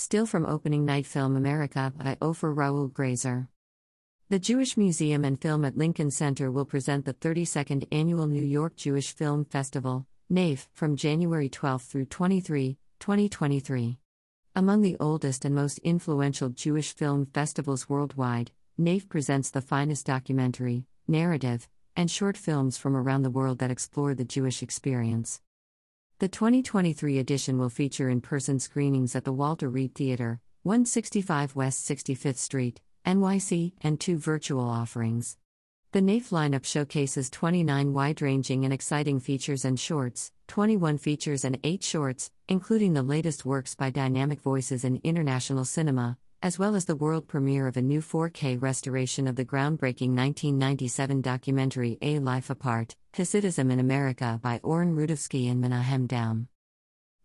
Still from opening night film America by Ofir Raul Graizer. The Jewish Museum and Film at Lincoln Center will present the 32nd Annual New York Jewish Film Festival, NAFE, from January 12 through 23, 2023. Among the oldest and most influential Jewish film festivals worldwide, NAFE presents the finest documentary, narrative, and short films from around the world that explore the Jewish experience. The 2023 edition will feature in person screenings at the Walter Reade Theater, 165 West 65th Street, NYC, and two virtual offerings. The NAFE lineup showcases 29 wide ranging and exciting features and shorts, 21 features and 8 shorts, including the latest works by dynamic voices in international cinema, as well as the world premiere of a new 4K restoration of the groundbreaking 1997 documentary A Life Apart Hasidism in America by Oren Rudavsky and Menahem Daum.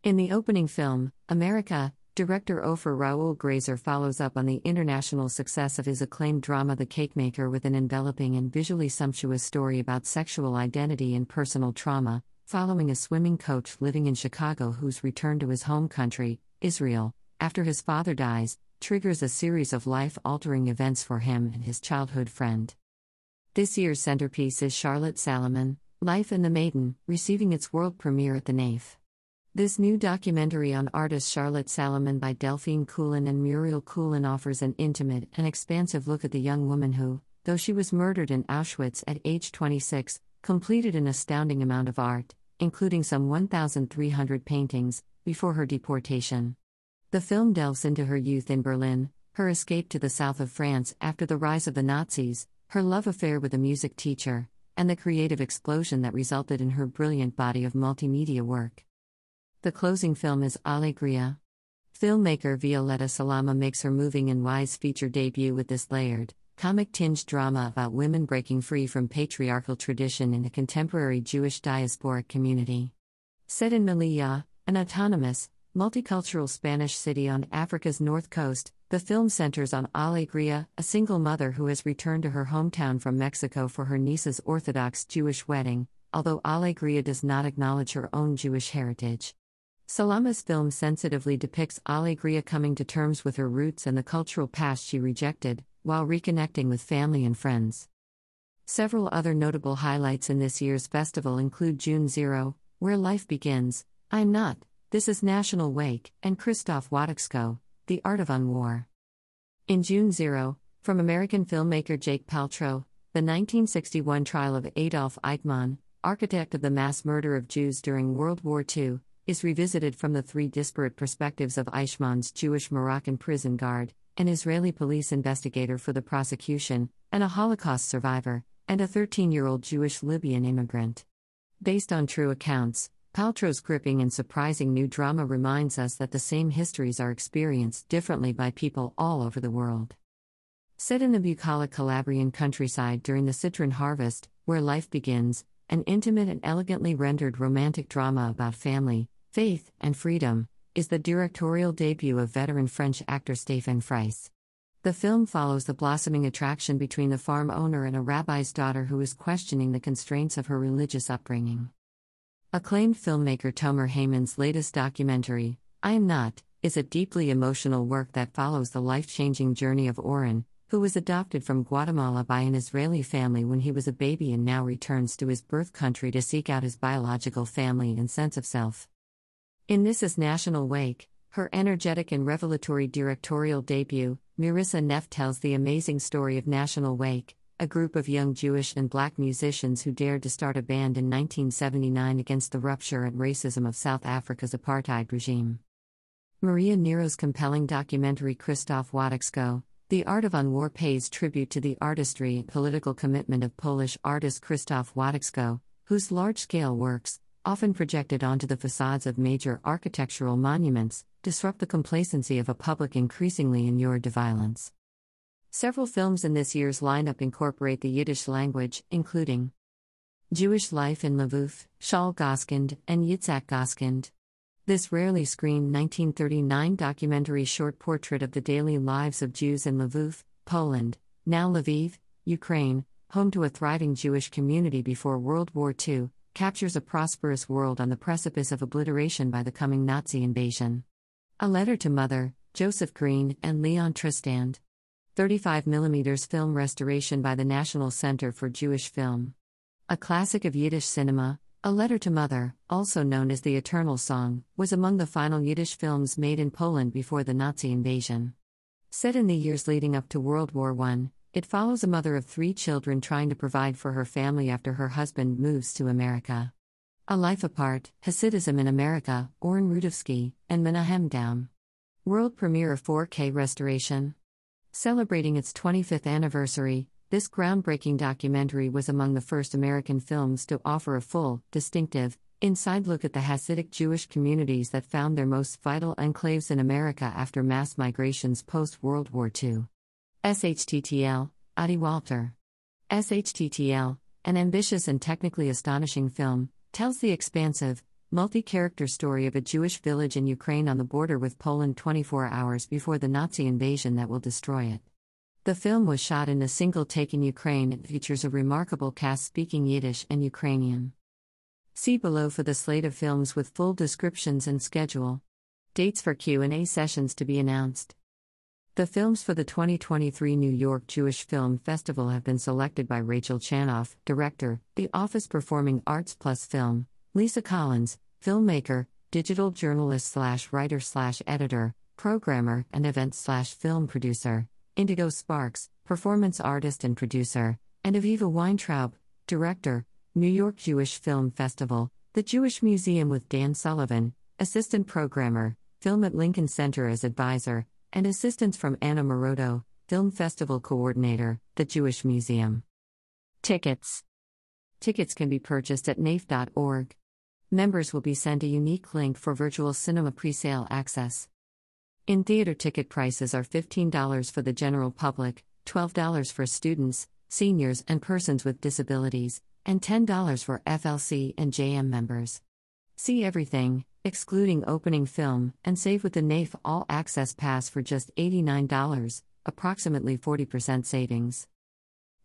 In the opening film, America, Director Ofir Raul Graizer follows up on the international success of his acclaimed drama The Cakemaker with an enveloping and visually sumptuous story about sexual identity and personal trauma, following a swimming coach living in Chicago whose return to his home country, Israel, after his father dies, triggers a series of life altering events for him and his childhood friend. This year's centerpiece is Charlotte Salomon, Life and the Maiden, receiving its world premiere at the NAFE. This new documentary on artist Charlotte Salomon by Delphine Coulin and Muriel Coulin offers an intimate and expansive look at the young woman who, though she was murdered in Auschwitz at age 26, completed an astounding amount of art, including some 1,300 paintings, before her deportation. The film delves into her youth in Berlin, her escape to the south of France after the rise of the Nazis, her love affair with a music teacher, and the creative explosion that resulted in her brilliant body of multimedia work. The closing film is Alegria. Filmmaker Violeta Salama makes her moving and wise feature debut with this layered, comic tinged drama about women breaking free from patriarchal tradition in a contemporary Jewish diasporic community. Set in Melilla, an autonomous, multicultural Spanish city on Africa's north coast, the film centers on Alegria, a single mother who has returned to her hometown from Mexico for her niece's Orthodox Jewish wedding, although Alegria does not acknowledge her own Jewish heritage. Salama's film sensitively depicts Alegria coming to terms with her roots and the cultural past she rejected, while reconnecting with family and friends. Several other notable highlights in this year's festival include June Zero, Where Life Begins, I'm Not, This is National Wake, and Krzysztof Wodiczko, The Art of Unwar. In June Zero, from American filmmaker Jake Paltrow, the 1961 trial of Adolf Eichmann, architect of the mass murder of Jews during World War II, is revisited from the three disparate perspectives of Eichmann's Jewish Moroccan prison guard, an Israeli police investigator for the prosecution, and a Holocaust survivor, and a 13 year old Jewish Libyan immigrant. Based on true accounts, Paltrow's gripping and surprising new drama reminds us that the same histories are experienced differently by people all over the world. Set in the bucolic Calabrian countryside during the citron harvest, where life begins, an intimate and elegantly rendered romantic drama about family, Faith and Freedom is the directorial debut of veteran French actor Stéphane Freiss. The film follows the blossoming attraction between the farm owner and a rabbi's daughter who is questioning the constraints of her religious upbringing. Acclaimed filmmaker Tomer Heymann's latest documentary, I Am Not, is a deeply emotional work that follows the life changing journey of Oren, who was adopted from Guatemala by an Israeli family when he was a baby and now returns to his birth country to seek out his biological family and sense of self. In This Is National Wake, her energetic and revelatory directorial debut, Marissa Neff tells the amazing story of National Wake, a group of young Jewish and black musicians who dared to start a band in 1979 against the rupture and racism of South Africa's apartheid regime. Maria Niro's compelling documentary Krzysztof Wodiczko, The Art of Unwar pays tribute to the artistry and political commitment of Polish artist Krzysztof Wodiczko, whose large scale works, often projected onto the facades of major architectural monuments, disrupt the complacency of a public increasingly inured to violence. Several films in this year's lineup incorporate the Yiddish language, including Jewish Life in Lvov, Shaul Goskind, and Yitzhak Goskind. This rarely screened 1939 documentary short portrait of the daily lives of Jews in Lvov, Poland, now Lviv, Ukraine, home to a thriving Jewish community before World War II, captures a prosperous world on the precipice of obliteration by the coming Nazi invasion. A Letter to Mother, Joseph Green, and Leon Trystan. 35mm film restoration by the National Center for Jewish Film. A classic of Yiddish cinema, A Letter to Mother, also known as The Eternal Song, was among the final Yiddish films made in Poland before the Nazi invasion. Set in the years leading up to World War I, it follows a mother of three children trying to provide for her family after her husband moves to America. A Life Apart, Hasidism in America, Oren Rudavsky, and Menahem Daum. World premiere of 4K restoration. Celebrating its 25th anniversary, this groundbreaking documentary was among the first American films to offer a full, distinctive, inside look at the Hasidic Jewish communities that found their most vital enclaves in America after mass migrations post World War II. SHTTL, Ady Walter. SHTTL, an ambitious and technically astonishing film, tells the expansive, multi character story of a Jewish village in Ukraine on the border with Poland 24 hours before the Nazi invasion that will destroy it. The film was shot in a single take in Ukraine and features a remarkable cast speaking Yiddish and Ukrainian. See below for the slate of films with full descriptions and schedule. Dates for Q&A sessions to be announced. The films for the 2023 New York Jewish Film Festival have been selected by Rachel Chanoff, director, The Office Performing Arts Plus Film, Lisa Collins, filmmaker, digital journalist slash writer slash editor, programmer, and event slash film producer, Indigo Sparks, performance artist and producer, and Aviva Weintraub, director, New York Jewish Film Festival, the Jewish Museum with Dan Sullivan, assistant programmer, film at Lincoln Center as advisor, and assistance from Anna Morodo, film festival coordinator, the Jewish Museum. Tickets Tickets can be purchased at naif.org. Members will be sent a unique link for virtual cinema presale access. In theater ticket prices are $15 for the general public, $12 for students, seniors, and persons with disabilities, and $10 for FLC and JM members. See everything, excluding opening film, and save with the NAIF All Access Pass for just $89, approximately 40% savings.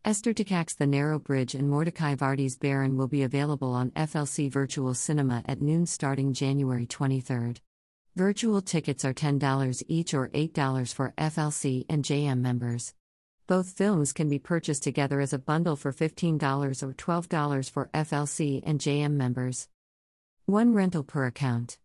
Esther Takac's The Narrow Bridge and Mordecai Vardi's Barren will be available on FLC Virtual Cinema at noon starting January 23. Virtual tickets are $10 each or $8 for FLC and JM members. Both films can be purchased together as a bundle for $15 or $12 for FLC and JM members. One rental per account.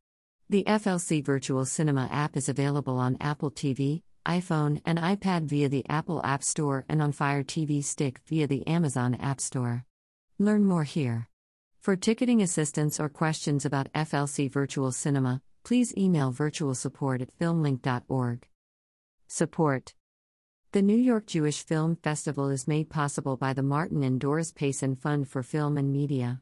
The FLC Virtual Cinema app is available on Apple TV, iPhone, and iPad via the Apple App Store and on Fire TV Stick via the Amazon App Store. Learn more here. For ticketing assistance or questions about FLC Virtual Cinema, please email virtual support at filmlinc.org. Support The New York Jewish Film Festival is made possible by the Martin and Doris Payson Fund for Film and Media.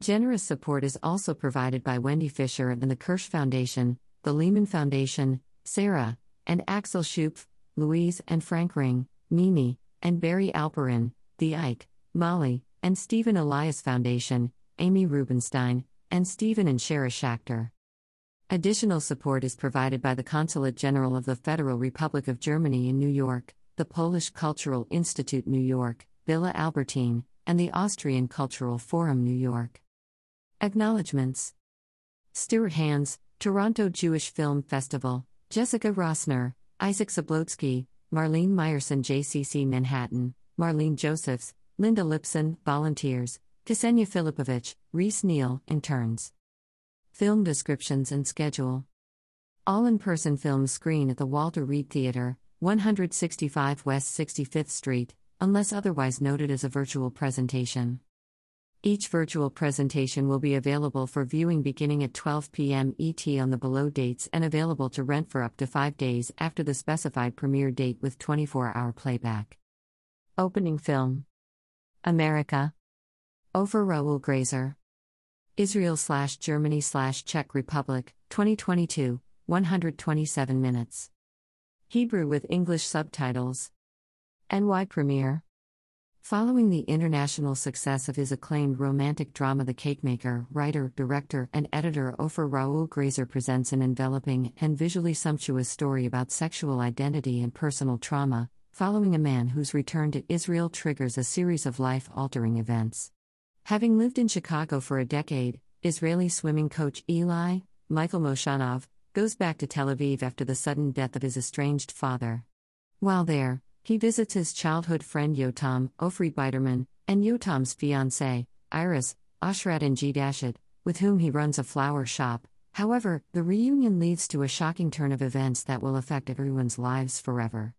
Generous support is also provided by Wendy Fisher and the Kirsch Foundation, the Lehman Foundation, Sarah, and Axel Schupf, Louise and Frank Ring, Mimi, and Barry Alperin, the Ike, Molly, and Stephen Elias Foundation, Amy Rubenstein, and Stephen and Shara Schachter. Additional support is provided by the Consulate General of the Federal Republic of Germany in New York, the Polish Cultural Institute New York, Villa Albertine, and the Austrian Cultural Forum New York. Acknowledgements Stuart Hands, Toronto Jewish Film Festival, Jessica Rossner, Isaac Zablocki, Marlene Meyerson, JCC Manhattan, Marlene Josephs, Linda Lipson, volunteers, Ksenia Filipovich, Reese Neal, interns. Film descriptions and schedule. All in person films screen at the Walter Reade Theater, 165 West 65th Street, unless otherwise noted as a virtual presentation. Each virtual presentation will be available for viewing beginning at 12 p.m. ET on the below dates and available to rent for up to five days after the specified premiere date with 24 hour playback. Opening film America. Ofir Raul Graizer. Israel slash Germany slash Czech Republic, 2022, 127 minutes. Hebrew with English subtitles. NY premiere. Following the international success of his acclaimed romantic drama The Cakemaker, writer, director, and editor Ofir Raul Graizer presents an enveloping and visually sumptuous story about sexual identity and personal trauma, following a man whose return to Israel triggers a series of life altering events. Having lived in Chicago for a decade, Israeli swimming coach Eli, Michael Moshonov, goes back to Tel Aviv after the sudden death of his estranged father. While there, he visits his childhood friend Yotam, Ofri Biderman, and Yotam's fiancée, Iris, Oshrat Ingedashet, with whom he runs a flower shop. However, the reunion leads to a shocking turn of events that will affect everyone's lives forever.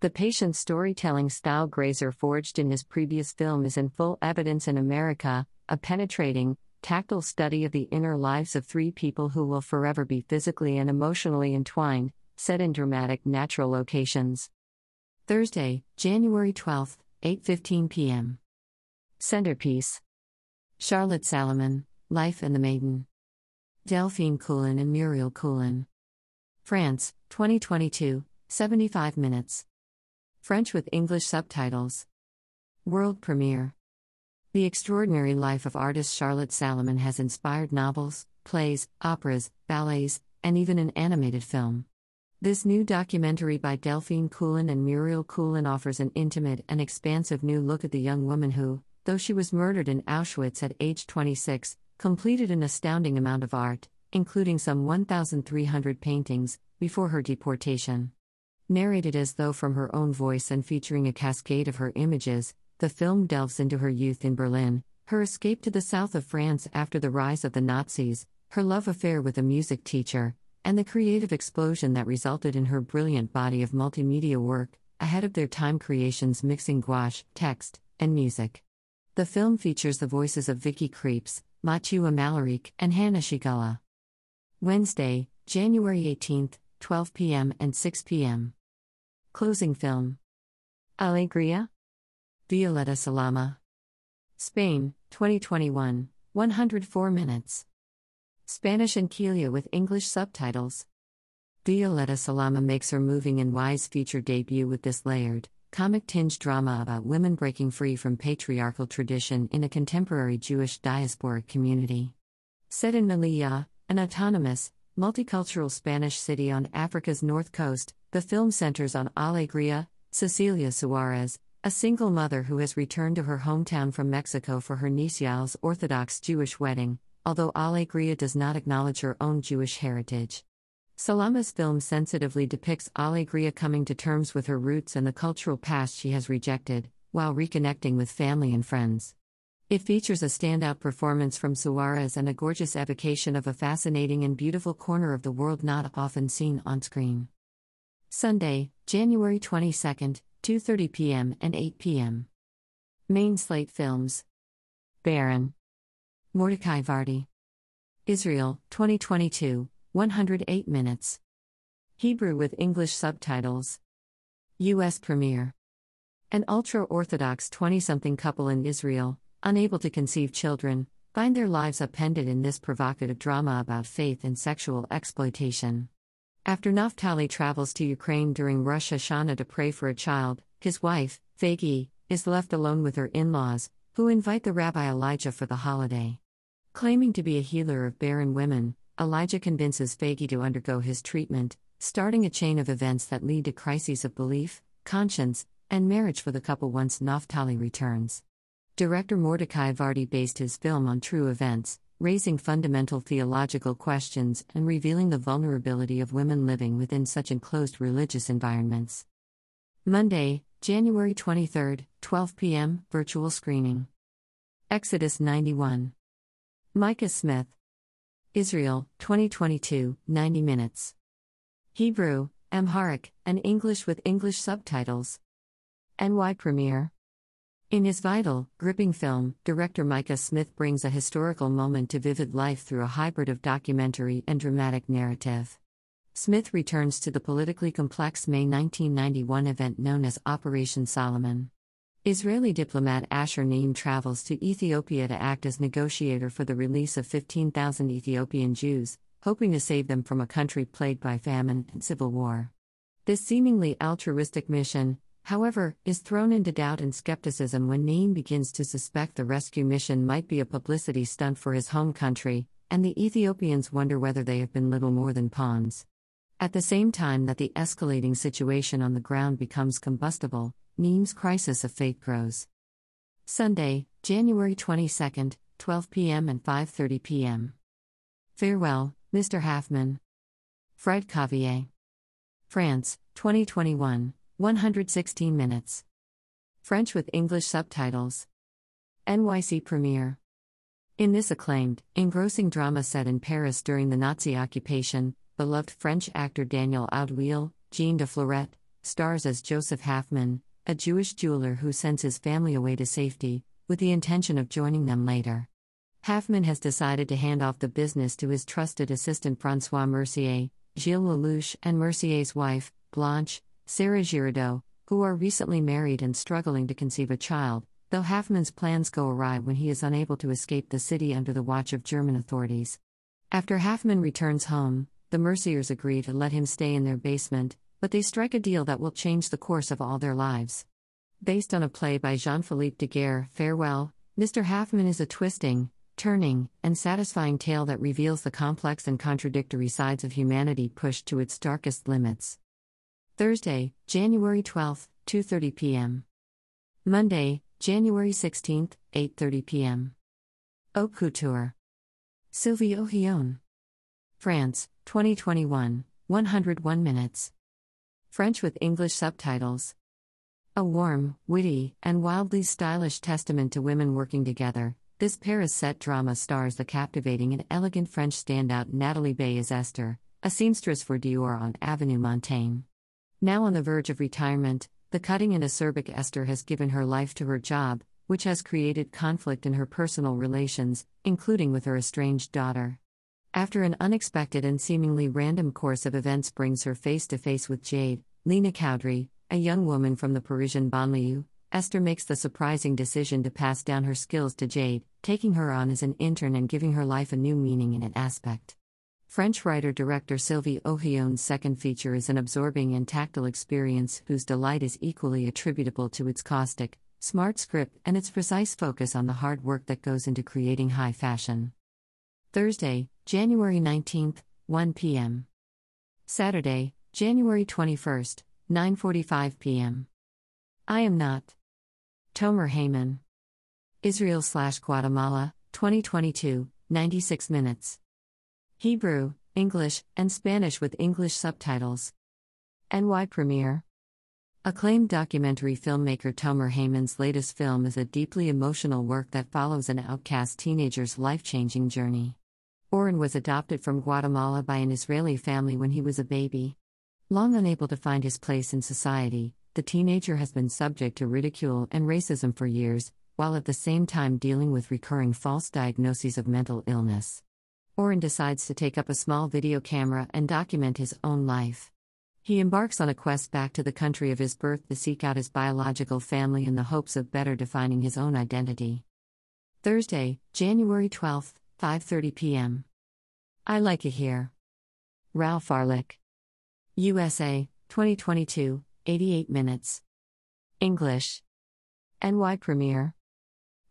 The patient storytelling style Graizer forged in his previous film is in full evidence in America, a penetrating, tactile study of the inner lives of three people who will forever be physically and emotionally entwined, set in dramatic natural locations. Thursday, January 12, 8:15 p.m. Centerpiece Charlotte Salomon, Life and the Maiden. Delphine Coulin and Muriel Coulin. France, 2022, 75 minutes. French with English subtitles. World premiere. The extraordinary life of artist Charlotte Salomon has inspired novels, plays, operas, ballets, and even an animated film. This new documentary by Delphine Coulin and Muriel Coulin offers an intimate and expansive new look at the young woman who, though she was murdered in Auschwitz at age 26, completed an astounding amount of art, including some 1,300 paintings, before her deportation. Narrated as though from her own voice and featuring a cascade of her images, the film delves into her youth in Berlin, her escape to the south of France after the rise of the Nazis, her love affair with a music teacher, and the creative explosion that resulted in her brilliant body of multimedia work, ahead of their time creations mixing gouache, text, and music. The film features the voices of Vicky Krieps, Mathieu Amalric, and Hannah Schygulla. Wednesday, January 18, 12 p.m. and 6 p.m. Closing film Alegria? Violeta Salama. Spain, 2021, 104 minutes. Spanish and Kelia with English subtitles. Violeta Salama makes her moving and wise feature debut with this layered, comic tinged drama about women breaking free from patriarchal tradition in a contemporary Jewish diasporic community. Set in Melilla, an autonomous, multicultural Spanish city on Africa's north coast, the film centers on Alegria, Cecilia Suarez, a single mother who has returned to her hometown from Mexico for her niece Yael's Orthodox Jewish wedding, although Alegria does not acknowledge her own Jewish heritage. Salama's film sensitively depicts Alegria coming to terms with her roots and the cultural past she has rejected, while reconnecting with family and friends. It features a standout performance from Suarez and a gorgeous evocation of a fascinating and beautiful corner of the world not often seen on screen. Sunday, January 22nd, 2:30 p.m. and 8 p.m. Main slate films. Barren. Mordecai Vardi. Israel, 2022, 108 minutes. Hebrew with English subtitles. US premiere. An ultra Orthodox 20 something couple in Israel, unable to conceive children, find their lives upended in this provocative drama about faith and sexual exploitation. After Naftali travels to Ukraine during Rosh Hashanah to pray for a child, his wife, Fagi, is left alone with her in laws, who invite the Rabbi Elijah for the holiday. Claiming to be a healer of barren women, Elijah convinces Fagi to undergo his treatment, starting a chain of events that lead to crises of belief, conscience, and marriage for the couple once Naftali returns. Director Mordecai Vardi based his film on true events, raising fundamental theological questions and revealing the vulnerability of women living within such enclosed religious environments. Monday, January 23, 12 p.m., virtual screening. Exodus 91. Micah Smith. Israel, 2022, 90 minutes. Hebrew, Amharic, and English with English subtitles. NY premiere. In his vital, gripping film, director Micah Smith brings a historical moment to vivid life through a hybrid of documentary and dramatic narrative. Smith returns to the politically complex May 1991 event known as Operation Solomon. Israeli diplomat Asher Naim travels to Ethiopia to act as negotiator for the release of 15,000 Ethiopian Jews, hoping to save them from a country plagued by famine and civil war. This seemingly altruistic mission, however, is thrown into doubt and skepticism when Naim begins to suspect the rescue mission might be a publicity stunt for his home country, and the Ethiopians wonder whether they have been little more than pawns. At the same time that the escalating situation on the ground becomes combustible, Naim's crisis of faith grows. Sunday, January 22, 12 p.m. and 5:30 p.m. Farewell, Mr. Haffmann. Fred Cavayé. France, 2021, 116 minutes. French with English subtitles. NYC premiere. In this acclaimed, engrossing drama set in Paris during the Nazi occupation, beloved French actor Daniel Auteuil, Jean de Florette, stars as Joseph Haffmann, a Jewish jeweler who sends his family away to safety, with the intention of joining them later. Haffmann has decided to hand off the business to his trusted assistant Francois Mercier, Gilles Lellouche, and Mercier's wife, Blanche, Sarah Giraudeau, who are recently married and struggling to conceive a child, though Haffmann's plans go awry when he is unable to escape the city under the watch of German authorities. After Haffmann returns home, the Merciers agree to let him stay in their basement, but they strike a deal that will change the course of all their lives. Based on a play by Jean Philippe Daguerre, Farewell, Mr. Haffmann is a twisting, turning, and satisfying tale that reveals the complex and contradictory sides of humanity pushed to its darkest limits. Thursday, January 12, 2:30 p.m. Monday, January 16, 8:30 p.m. Haute Couture. Sylvie Ohayon. France, 2021, 101 minutes. French with English subtitles. A warm, witty, and wildly stylish testament to women working together, this Paris set drama stars the captivating and elegant French standout Nathalie Baye as Esther, a seamstress for Dior on Avenue Montaigne. Now on the verge of retirement, the cutting and acerbic Esther has given her life to her job, which has created conflict in her personal relations, including with her estranged daughter. After an unexpected and seemingly random course of events brings her face to face with Jade, Lyna Khoudri, a young woman from the Parisian banlieue, Esther makes the surprising decision to pass down her skills to Jade, taking her on as an intern and giving her life a new meaning and an aspect. French writer director Sylvie Ohayon's second feature is an absorbing and tactile experience whose delight is equally attributable to its caustic, smart script and its precise focus on the hard work that goes into creating high fashion. Thursday, January 19th, 1 p.m. Saturday, January 21st, 9:45 p.m. I am not. Tomer Heymann. Israel slash Guatemala, 2022, 96 minutes. Hebrew, English, and Spanish with English subtitles. NY premiere. Acclaimed documentary filmmaker Tomer Heymann's latest film is a deeply emotional work that follows an outcast teenager's life changing journey. Oren was adopted from Guatemala by an Israeli family when he was a baby. Long unable to find his place in society, the teenager has been subject to ridicule and racism for years, while at the same time dealing with recurring false diagnoses of mental illness. Oren decides to take up a small video camera and document his own life. He embarks on a quest back to the country of his birth to seek out his biological family in the hopes of better defining his own identity. Thursday, January 12, 5:30 p.m. I like it here. Ralph Arlyck. USA, 2022, 88 minutes. English. NY premiere.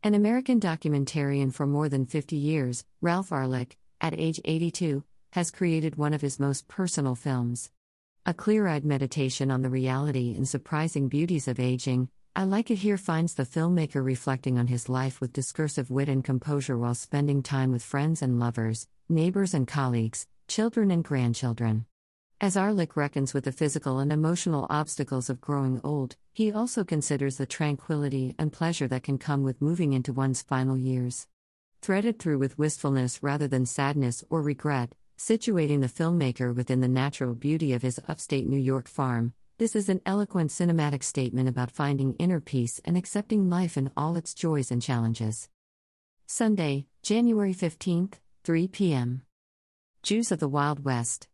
An American documentarian for more than 50 years, Ralph Arlyck, at age 82, has created one of his most personal films. A clear eyed meditation on the reality and surprising beauties of aging, I Like It Here finds the filmmaker reflecting on his life with discursive wit and composure while spending time with friends and lovers, neighbors and colleagues, children and grandchildren. As Arlyck reckons with the physical and emotional obstacles of growing old, he also considers the tranquility and pleasure that can come with moving into one's final years. Threaded through with wistfulness rather than sadness or regret, Situating the filmmaker within the natural beauty of his upstate New York farm, this is an eloquent cinematic statement about finding inner peace and accepting life in all its joys and challenges. Sunday, January 15th, 3 p.m. Jews of the Wild West.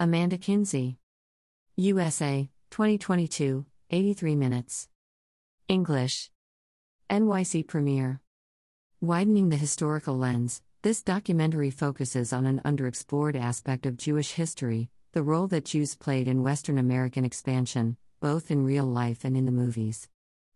Amanda Kinsey. USA, 2022, 83 minutes. English. NYC premiere. Widening the historical lens, this documentary focuses on an underexplored aspect of Jewish history the role that Jews played in Western American expansion, both in real life and in the movies.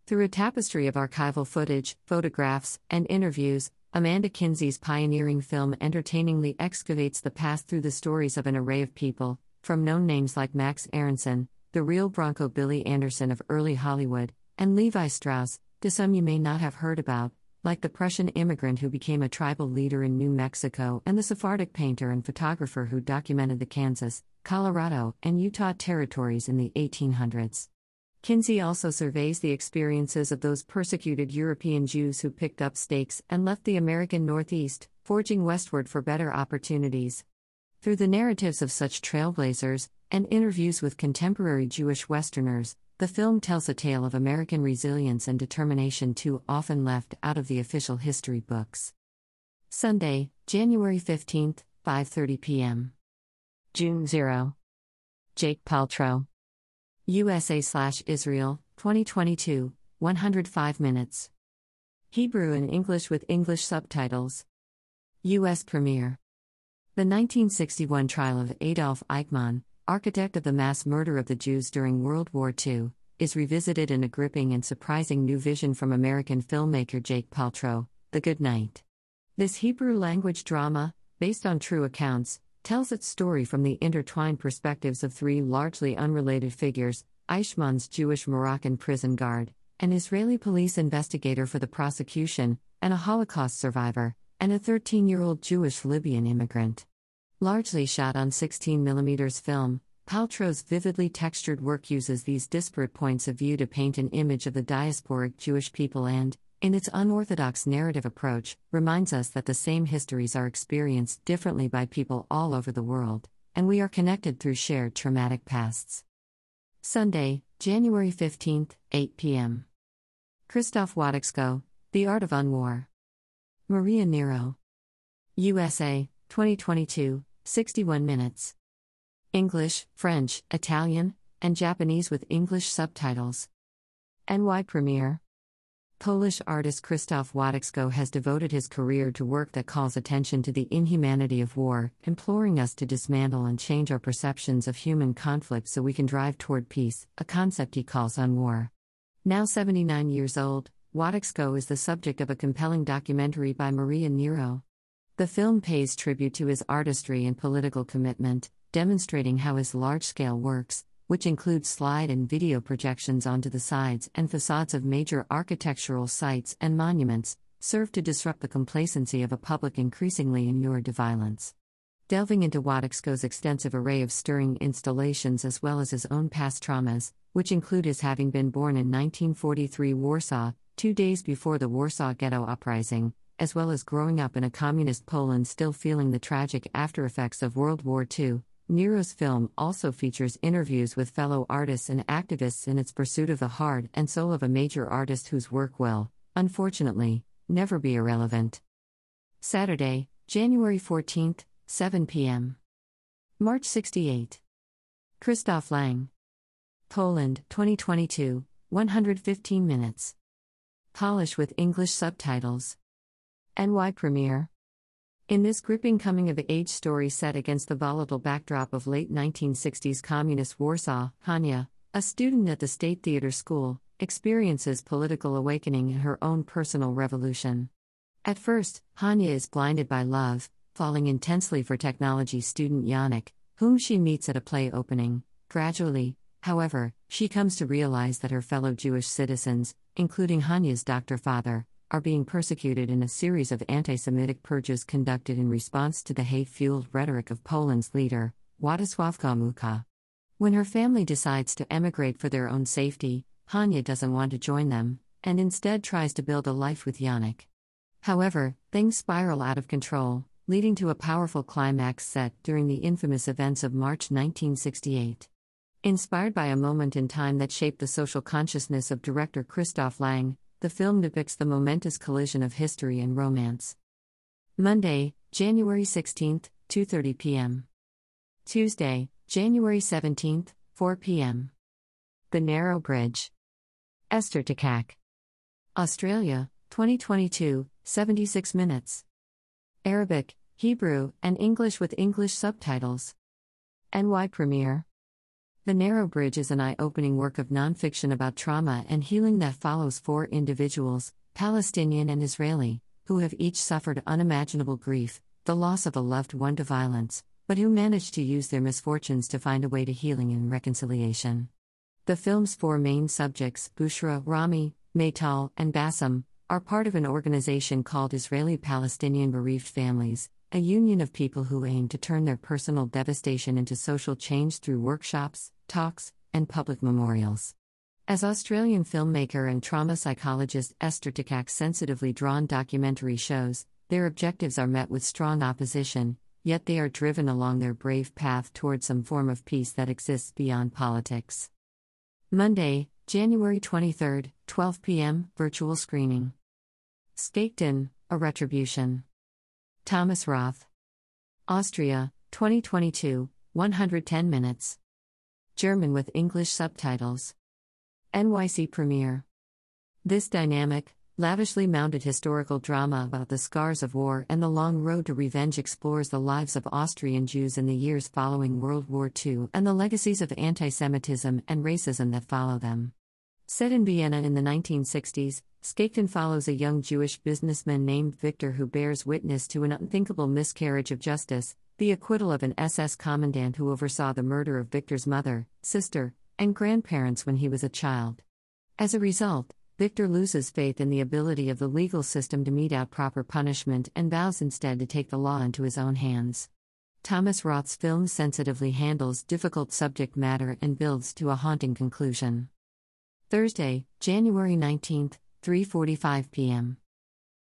Through a tapestry of archival footage, photographs, and interviews, Amanda Kinsey's pioneering film entertainingly excavates the past through the stories of an array of people, from known names like Max Aronson, the real Bronco Billy Anderson of early Hollywood, and Levi Strauss, to some you may not have heard about, like the Prussian immigrant who became a tribal leader in New Mexico and the Sephardic painter and photographer who documented the Kansas, Colorado, and Utah territories in the 1800s. Kinsey also surveys the experiences of those persecuted European Jews who picked up stakes and left the American Northeast, forging westward for better opportunities. Through the narratives of such trailblazers and interviews with contemporary Jewish Westerners, the film tells a tale of American resilience and determination too often left out of the official history books. Sunday, January 15th, 5:30 p.m. June 0. Jake Paltrow. USA slash Israel, 2022, 105 minutes. Hebrew and English with English subtitles. US premiere. The 1961 trial of Adolf Eichmann, architect of the mass murder of the Jews during World War II, is revisited in a gripping and surprising new vision from American filmmaker Jake Paltrow, The Good Night. This Hebrew language drama, based on true accounts, tells its story from the intertwined perspectives of three largely unrelated figures Eichmann's Jewish Moroccan prison guard, an Israeli police investigator for the prosecution, and a Holocaust survivor, and a 13 year old Jewish Libyan immigrant. Largely shot on 16mm film, Paltrow's vividly textured work uses these disparate points of view to paint an image of the diasporic Jewish people and, in its unorthodox narrative approach, reminds us that the same histories are experienced differently by people all over the world, and we are connected through shared traumatic pasts. Sunday, January 15th, 8 p.m. Krzysztof Wodiczko, The Art of Unwar. Maria Niro. USA, 2022, 61 minutes. English, French, Italian, and Japanese with English subtitles. NY Premiere. Polish artist Krzysztof Wodiczko has devoted his career to work that calls attention to the inhumanity of war, imploring us to dismantle and change our perceptions of human conflict so we can drive toward peace, a concept he calls unwar. Now 79 years old, Wodiczko is the subject of a compelling documentary by Maria Niro. The film pays tribute to his artistry and political commitment, demonstrating how his large scale works, which include slide and video projections onto the sides and facades of major architectural sites and monuments, serve to disrupt the complacency of a public increasingly inured to violence. Delving into Wodiczko's extensive array of stirring installations as well as his own past traumas, which include his having been born in 1943 Warsaw, two days before the Warsaw Ghetto Uprising, as well as growing up in a communist Poland still feeling the tragic aftereffects of World War II, Niro's film also features interviews with fellow artists and activists in its pursuit of the heart and soul of a major artist whose work will, unfortunately, never be irrelevant. Saturday, January 14th, 7 p.m. March 68. Krzysztof Lang. Poland, 2022, 115 minutes. Polish with English subtitles. NY Premiere. In this gripping coming of age story set against the volatile backdrop of late 1960s communist Warsaw, Hania, a student at the State Theater School, experiences political awakening in her own personal revolution. At first, Hania is blinded by love, falling intensely for technology student Yannick, whom she meets at a play opening. Gradually, however, she comes to realize that her fellow Jewish citizens, including Hania's doctor father, are being persecuted in a series of anti Semitic purges conducted in response to the hate fueled rhetoric of Poland's leader, Władysław Gomułka. When her family decides to emigrate for their own safety, Hania doesn't want to join them, and instead tries to build a life with Yannick. However, things spiral out of control, leading to a powerful climax set during the infamous events of March 1968. Inspired by a moment in time that shaped the social consciousness of director Krzysztof Lang, the film depicts the momentous collision of history and romance. Monday, January 16, 2:30 p.m. Tuesday, January 17, 4 p.m. The Narrow Bridge. Esther Takac. Australia, 2022, 76 minutes. Arabic, Hebrew, and English with English subtitles. NY Premiere. The Narrow Bridge is an eye opening work of nonfiction about trauma and healing that follows four individuals, Palestinian and Israeli, who have each suffered unimaginable grief, the loss of a loved one to violence, but who manage to use their misfortunes to find a way to healing and reconciliation. The film's four main subjects, Bushra, Rami, Maytal, and Bassem, are part of an organization called Israeli Palestinian Bereaved Families, a union of people who aim to turn their personal devastation into social change through workshops, talks, and public memorials. As Australian filmmaker and trauma psychologist Esther Takac's sensitively drawn documentary shows, their objectives are met with strong opposition, yet they are driven along their brave path toward some form of peace that exists beyond politics. Monday, January 23, 12 p.m., virtual screening. Schächten, A Retribution. Thomas Roth. Austria, 2022, 110 minutes. German with English subtitles. NYC premiere. This dynamic, lavishly mounted historical drama about the scars of war and the long road to revenge explores the lives of Austrian Jews in the years following World War II and the legacies of anti Semitism and racism that follow them. Set in Vienna in the 1960s, Schächten follows a young Jewish businessman named Victor who bears witness to an unthinkable miscarriage of justice, the acquittal of an SS commandant who oversaw the murder of Victor's mother, sister, and grandparents when he was a child. As a result, Victor loses faith in the ability of the legal system to mete out proper punishment and vows instead to take the law into his own hands. Thomas Roth's film sensitively handles difficult subject matter and builds to a haunting conclusion. Thursday, January 19th, 3:45 p.m.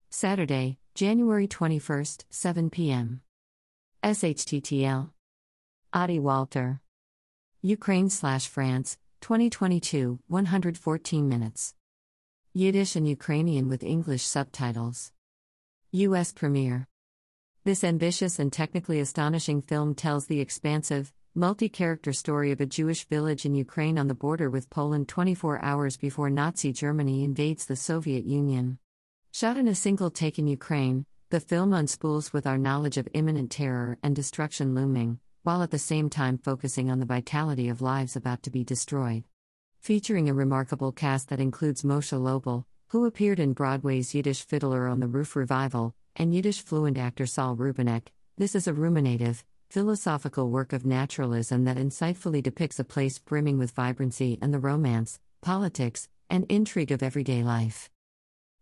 Saturday, January 21st, 7 p.m. SHTTL. Ady Walter. Ukraine slash France, 2022, 114 minutes. Yiddish and Ukrainian with English subtitles. U.S. premiere. This ambitious and technically astonishing film tells the expansive, multi character story of a Jewish village in Ukraine on the border with Poland 24 hours before Nazi Germany invades the Soviet Union. Shot in a single take in Ukraine, the film unspools with our knowledge of imminent terror and destruction looming, while at the same time focusing on the vitality of lives about to be destroyed. Featuring a remarkable cast that includes Moshe Lobel, who appeared in Broadway's Yiddish Fiddler on the Roof revival, and Yiddish fluent actor Saul Rubinek, this is a ruminative, philosophical work of naturalism that insightfully depicts a place brimming with vibrancy and the romance, politics, and intrigue of everyday life.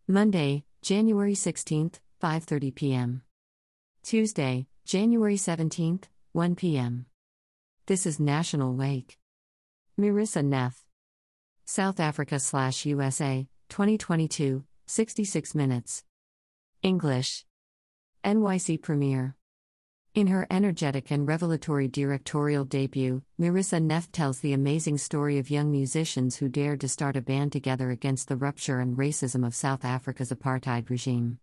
Monday, January 16th, 5:30 p.m. Tuesday, January 17th, 1 p.m. This is National Wake. Marissa Neff. South Africa slash USA, 2022, 66 minutes. English. NYC premiere. In her energetic and revelatory directorial debut, Marissa Neff tells the amazing story of young musicians who dared to start a band together against the rupture and racism of South Africa's apartheid regime.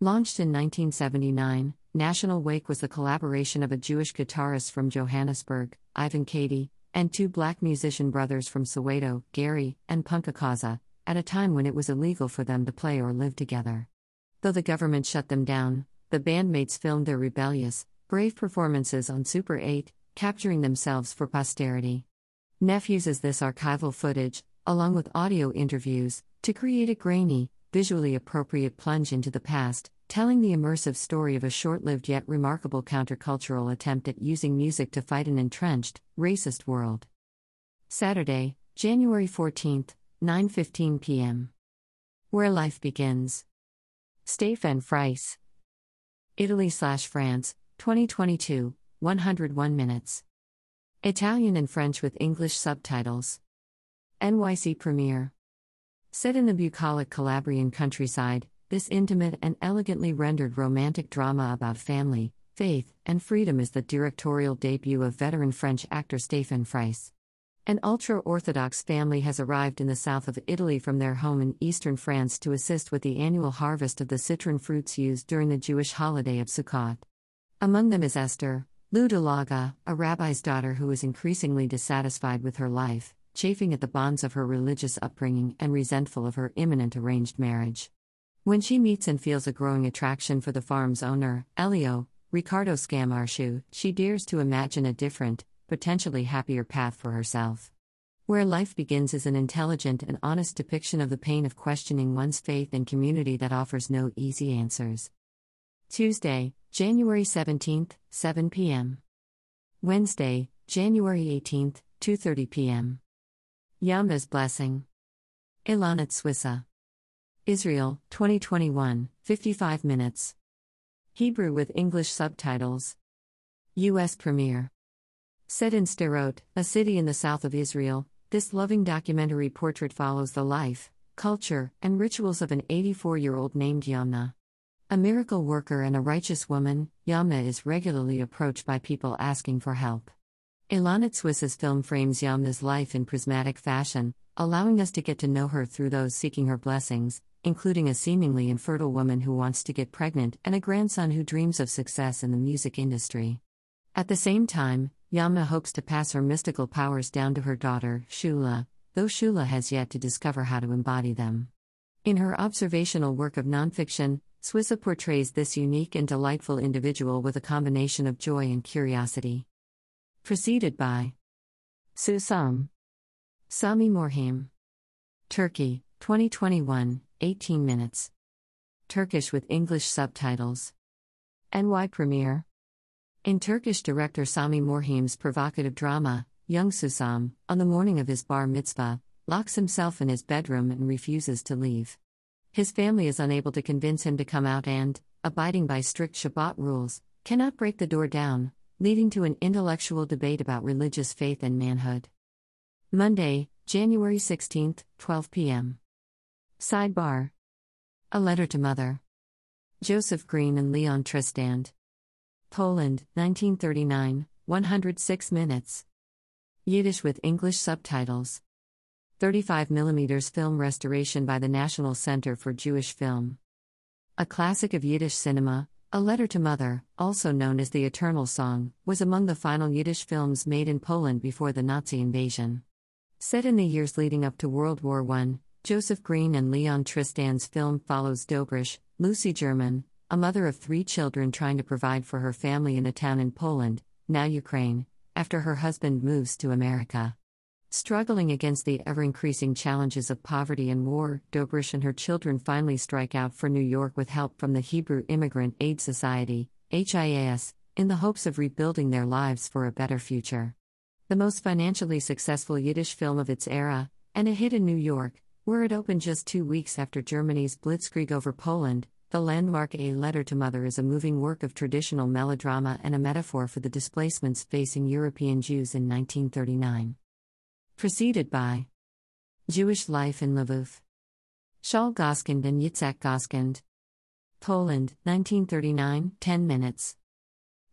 Launched in 1979, National Wake was the collaboration of a Jewish guitarist from Johannesburg, Ivan Kadey, and two black musician brothers from Soweto, Gary and Punka Khoza, at a time when it was illegal for them to play or live together. Though the government shut them down, the bandmates filmed their rebellious, brave performances on Super 8, capturing themselves for posterity. Neff uses this archival footage, along with audio interviews, to create a grainy, visually appropriate plunge into the past, telling the immersive story of a short lived yet remarkable countercultural attempt at using music to fight an entrenched, racist world. Saturday, January 14th, 9:15 p.m. Where Life Begins. Stefan Freiss. Italy slash France, 2022, 101 minutes. Italian and French with English subtitles. NYC premiere. Set in the bucolic Calabrian countryside, this intimate and elegantly rendered romantic drama about family, faith, and freedom is the directorial debut of veteran French actor Stéphane Freiss. An ultra Orthodox family has arrived in the south of Italy from their home in eastern France to assist with the annual harvest of the citron fruits used during the Jewish holiday of Sukkot. Among them is Esther, Lou de Laâge, a rabbi's daughter who is increasingly dissatisfied with her life, chafing at the bonds of her religious upbringing and resentful of her imminent arranged marriage. When she meets and feels a growing attraction for the farm's owner, Elio, Riccardo Scamarcio, she dares to imagine a different, potentially happier path for herself. Where Life Begins is an intelligent and honest depiction of the pain of questioning one's faith and community that offers no easy answers. Tuesday, January 17th, 7 p.m. Wednesday, January 18th, 2:30 p.m. Yamna's Blessing. Ilanit Swissa. Israel, 2021, 55 minutes. Hebrew with English subtitles. U.S. premiere. Set in Sderot, a city in the south of Israel, this loving documentary portrait follows the life, culture, and rituals of an 84 year old named Yamna. A miracle worker and a righteous woman, Yamna is regularly approached by people asking for help. Ilanit Swissa's film frames Yamna's life in prismatic fashion, allowing us to get to know her through those seeking her blessings, including a seemingly infertile woman who wants to get pregnant and a grandson who dreams of success in the music industry. At the same time, Yamna hopes to pass her mystical powers down to her daughter, Shula, though Shula has yet to discover how to embody them. In her observational work of nonfiction, Swissa portrays this unique and delightful individual with a combination of joy and curiosity. Preceded by Susam Sami Morhim Turkey, 2021, 18 minutes. Turkish with English subtitles. NY premiere. In Turkish director Sami Morhim's provocative drama, Young Susam, on the morning of his bar mitzvah, locks himself in his bedroom and refuses to leave. His family is unable to convince him to come out and, abiding by strict Shabbat rules, cannot break the door down, leading to an intellectual debate about religious faith and manhood. Monday, January 16, 12 p.m. Sidebar A Letter to Mother. Joseph Green and Leon Trystan. Poland, 1939, 106 minutes. Yiddish with English subtitles. 35mm film restoration by the National Center for Jewish Film. A classic of Yiddish cinema, A Letter to Mother, also known as The Eternal Song, was among the final Yiddish films made in Poland before the Nazi invasion. Set in the years leading up to World War I, Joseph Green and Leon Trystan's film follows Dobrysh, Lucy Gehrman, a mother of three children trying to provide for her family in a town in Poland, now Ukraine, after her husband moves to America. Struggling against the ever increasing challenges of poverty and war, Dobrysh and her children finally strike out for New York with help from the Hebrew Immigrant Aid Society, HIAS, in the hopes of rebuilding their lives for a better future. The most financially successful Yiddish film of its era, and a hit in New York, where it opened just two weeks after Germany's blitzkrieg over Poland, the landmark A Letter to Mother is a moving work of traditional melodrama and a metaphor for the displacements facing European Jews in 1939. Preceded by Jewish Life in Lviv. Shaul Goskind and Yitzhak Goskind. Poland, 1939, 10 minutes.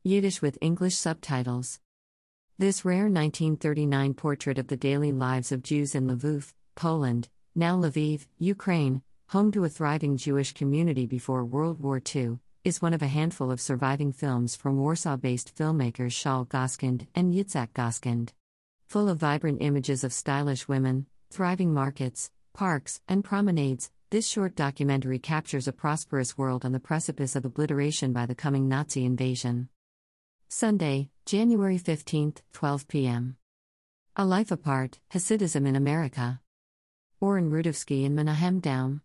Yiddish with English subtitles. This rare 1939 portrait of the daily lives of Jews in Lviv, Poland, now Lviv, Ukraine, home to a thriving Jewish community before World War II, is one of a handful of surviving films from Warsaw based filmmakers Shaul Goskind and Yitzhak Goskind. Full of vibrant images of stylish women, thriving markets, parks, and promenades, this short documentary captures a prosperous world on the precipice of obliteration by the coming Nazi invasion. Sunday, January 15, 12 p.m. A Life Apart Hasidism in America. Oren Rudavsky and Menahem Daum.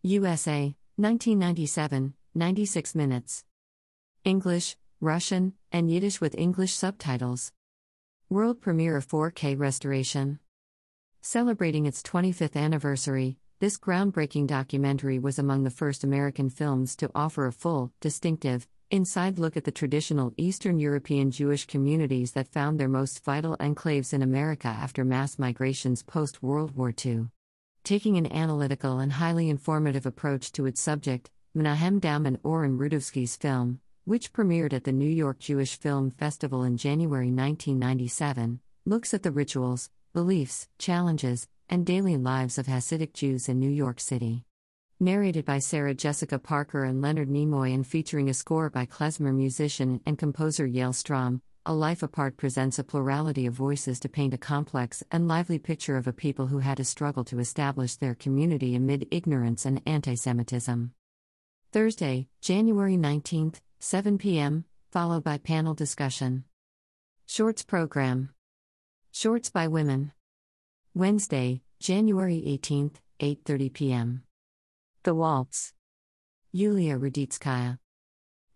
USA, 1997, 96 minutes. English, Russian, and Yiddish with English subtitles. World premiere of 4K restoration. Celebrating its 25th anniversary, this groundbreaking documentary was among the first American films to offer a full, distinctive, inside look at the traditional Eastern European Jewish communities that found their most vital enclaves in America after mass migrations post World War II. Taking an analytical and highly informative approach to its subject, Menahem Daum and Oren Rudavsky's film, which premiered at the New York Jewish Film Festival in January 1997, looks at the rituals, beliefs, challenges, and daily lives of Hasidic Jews in New York City. Narrated by Sarah Jessica Parker and Leonard Nimoy and featuring a score by klezmer musician and composer Yale Strom, a Life Apart presents a plurality of voices to paint a complex and lively picture of a people who had to struggle to establish their community amid ignorance and anti Semitism. Thursday, January 19th, 7 p.m., followed by panel discussion. Shorts program Shorts by Women. Wednesday, January 18th, 8:30 p.m. The Waltz. Yulia Ruditskaya.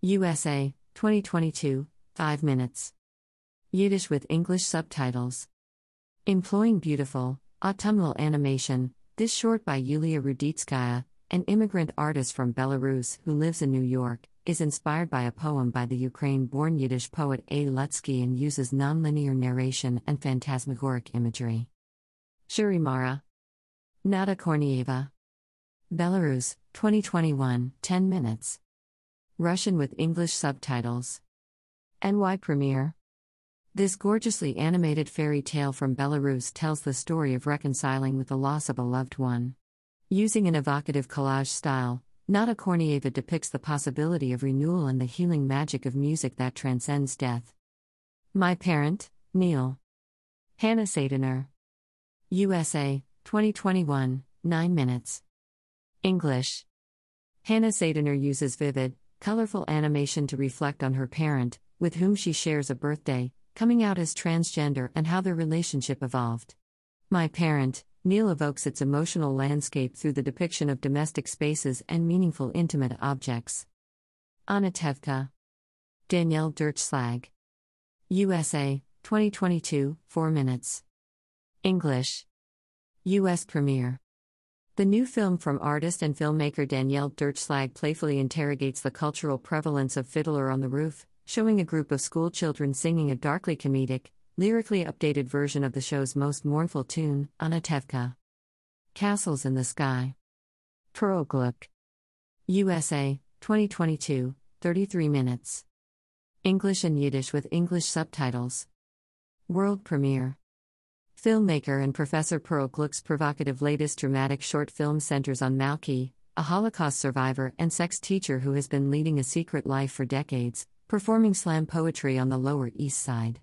USA, 2022, 5 minutes. Yiddish with English subtitles. Employing beautiful, autumnal animation, this short by Yulia Ruditskaya, an immigrant artist from Belarus who lives in New York, is inspired by a poem by the Ukraine born Yiddish poet A. Lutsky and uses nonlinear narration and phantasmagoric imagery. Shuri Mara. Nada Kornieva. Belarus, 2021, 10 minutes. Russian with English subtitles. NY Premiere. This gorgeously animated fairy tale from Belarus tells the story of reconciling with the loss of a loved one. Using an evocative collage style, Nada Kornieva depicts the possibility of renewal and the healing magic of music that transcends death. My Parent, Neil. Hannah Sadener. USA, 2021, 9 minutes. English. Hannah Sadener uses vivid, colorful animation to reflect on her parent, with whom she shares a birthday, coming out as transgender, and how their relationship evolved. My Parent, Neil evokes its emotional landscape through the depiction of domestic spaces and meaningful intimate objects. Anatevka. Danielle Durchslag. USA, 2022, 4 minutes. English. U.S. premiere. The new film from artist and filmmaker Danielle Durchslag playfully interrogates the cultural prevalence of Fiddler on the Roof, showing a group of schoolchildren singing a darkly comedic, lyrically updated version of the show's most mournful tune, Anatevka. Castles in the Sky. Pearl Gluck. USA, 2022, 33 minutes. English and Yiddish with English subtitles. World premiere. Filmmaker and Professor Pearl Gluck's provocative latest dramatic short film centers on Malki, a Holocaust survivor and sex teacher who has been leading a secret life for decades, performing slam poetry on the Lower East Side.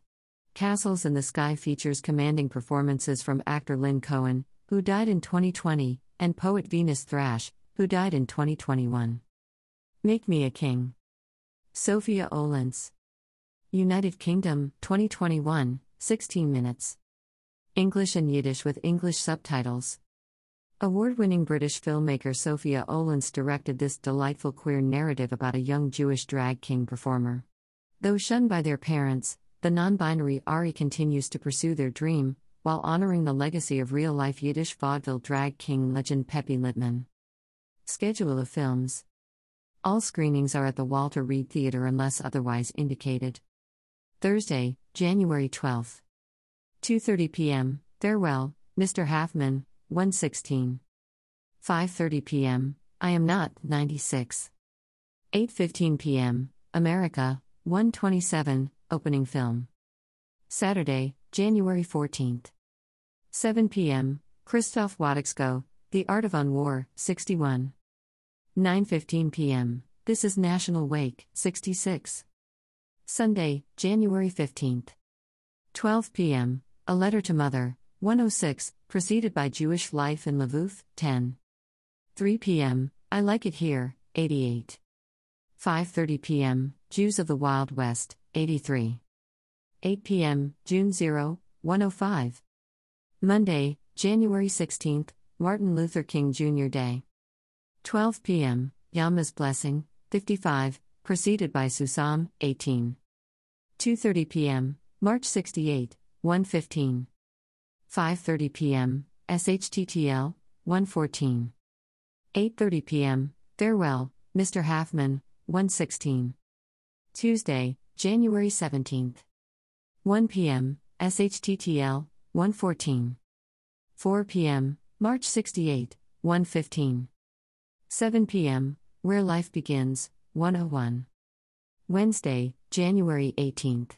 Castles in the Sky features commanding performances from actor Lynn Cohen, who died in 2020, and poet Venus Thrash, who died in 2021. Make Me a King. Sophia Olens. United Kingdom, 2021, 16 minutes. English and Yiddish with English subtitles. Award winning British filmmaker Sophia Olens directed this delightful queer narrative about a young Jewish drag king performer. Though shunned by their parents, the non binary Ari continues to pursue their dream, while honoring the legacy of real life Yiddish vaudeville drag king legend Pepi Littman. Schedule of films All screenings are at the Walter Reade Theater unless otherwise indicated. Thursday, January 12th. 2:30 p.m. Farewell, Mr. Haffmann, 116. 5:30 p.m. I am not 96. 8:15 p.m. America 127 opening film. Saturday, January 14th. 7 p.m. Krzysztof Wodiczko, The Art of Unwar 61. 9:15 p.m. This is National Wake 66. Sunday, January 15th. 12 p.m. A Letter to Mother 106, preceded by Jewish Life in Lviv, 10. 3 p.m., I Like It Here, 88. 5:30 p.m., Jews of the Wild West, 83. 8 p.m., June 0, 105. Monday, January 16th, Martin Luther King Jr. Day. 12 p.m., Yamna's Blessing, 55, preceded by Susam, 18. 2:30 p.m., March 68, 115. 5:30 p.m. SHTTL 114. 8:30 p.m. Farewell, Mr. Haffmann 116. Tuesday, January 17th. 1 p.m. SHTTL 114. 4 p.m. March 68 115. 7 p.m. Where Life Begins 101. Wednesday, January 18th.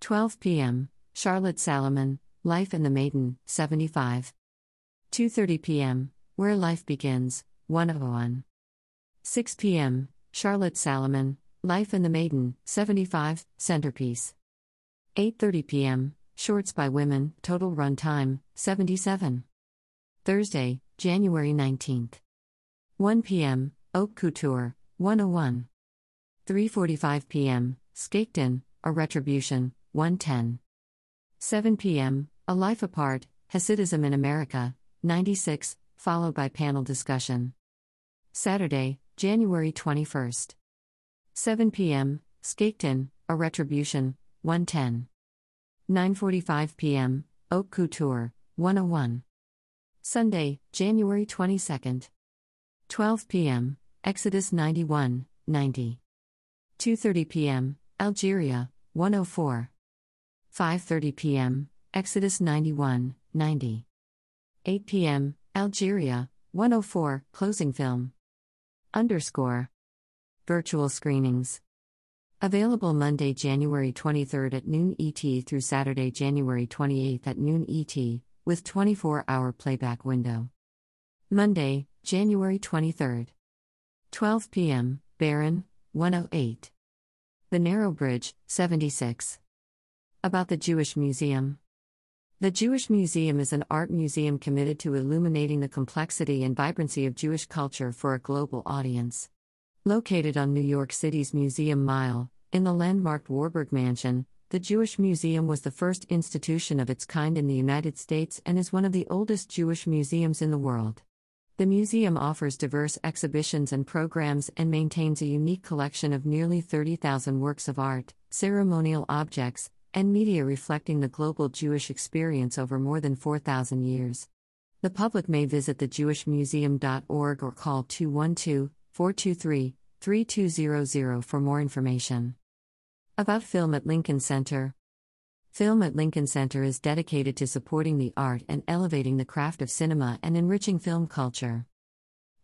12 p.m. Charlotte Salomon Life and the Maiden, 75. 2:30 p.m. Where Life Begins, 101. 6 p.m. Charlotte Salomon, Life and the Maiden, 75, centerpiece. 8:30 p.m. Shorts by Women, total run time, 77. Thursday, January 19th. 1 p.m. Haute Couture, 101. 3:45 p.m. Schächten, A Retribution, 110. 7 p.m. A Life Apart Hasidism in America, 96, followed by panel discussion. Saturday, January 21st. 7 p.m. Schächten, A Retribution, 110. 9:45 p.m. Haute Couture, 101. Sunday, January 22nd. 12 p.m. Exodus 91, 90. 2:30 p.m. Algeria 104. 5:30 p.m. Exodus 91, 90. 8 p.m. Algeria 104 closing film. Underscore. Virtual screenings. Available Monday, January 23rd at noon ET through Saturday, January 28th at noon ET, with 24 hour playback window. Monday, January 23rd. 12 p.m., Barren, 108. The Narrow Bridge, 76. About the Jewish Museum. The Jewish Museum is an art museum committed to illuminating the complexity and vibrancy of Jewish culture for a global audience. Located on New York City's Museum Mile, in the landmarked Warburg Mansion, the Jewish Museum was the first institution of its kind in the United States and is one of the oldest Jewish museums in the world. The museum offers diverse exhibitions and programs and maintains a unique collection of nearly 30,000 works of art, ceremonial objects, and media reflecting the global Jewish experience over more than 4,000 years. The public may visit thejewishmuseum.org or call 212 423 3200 for more information. About Film at Lincoln Center Film at Lincoln Center is dedicated to supporting the art and elevating the craft of cinema and enriching film culture.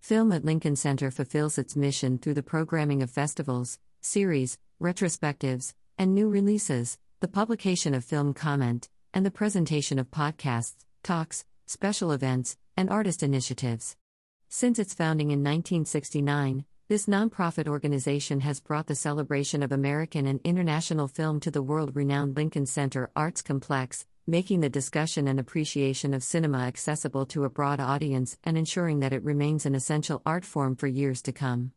Film at Lincoln Center fulfills its mission through the programming of festivals, series, retrospectives, and new releases, the publication of film comment, and the presentation of podcasts, talks, special events, and artist initiatives. Since its founding in 1969, this nonprofit organization has brought the celebration of American and international film to the world renowned Lincoln Center Arts Complex, making the discussion and appreciation of cinema accessible to a broad audience and ensuring that it remains an essential art form for years to come.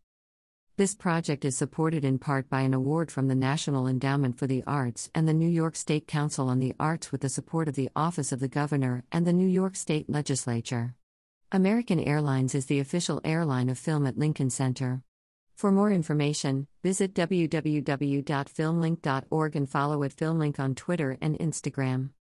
This project is supported in part by an award from the National Endowment for the Arts and the New York State Council on the Arts with the support of the Office of the Governor and the New York State Legislature. American Airlines is the official airline of film at Lincoln Center. For more information, visit www.filmlinc.org and follow at Filmlinc on Twitter and Instagram.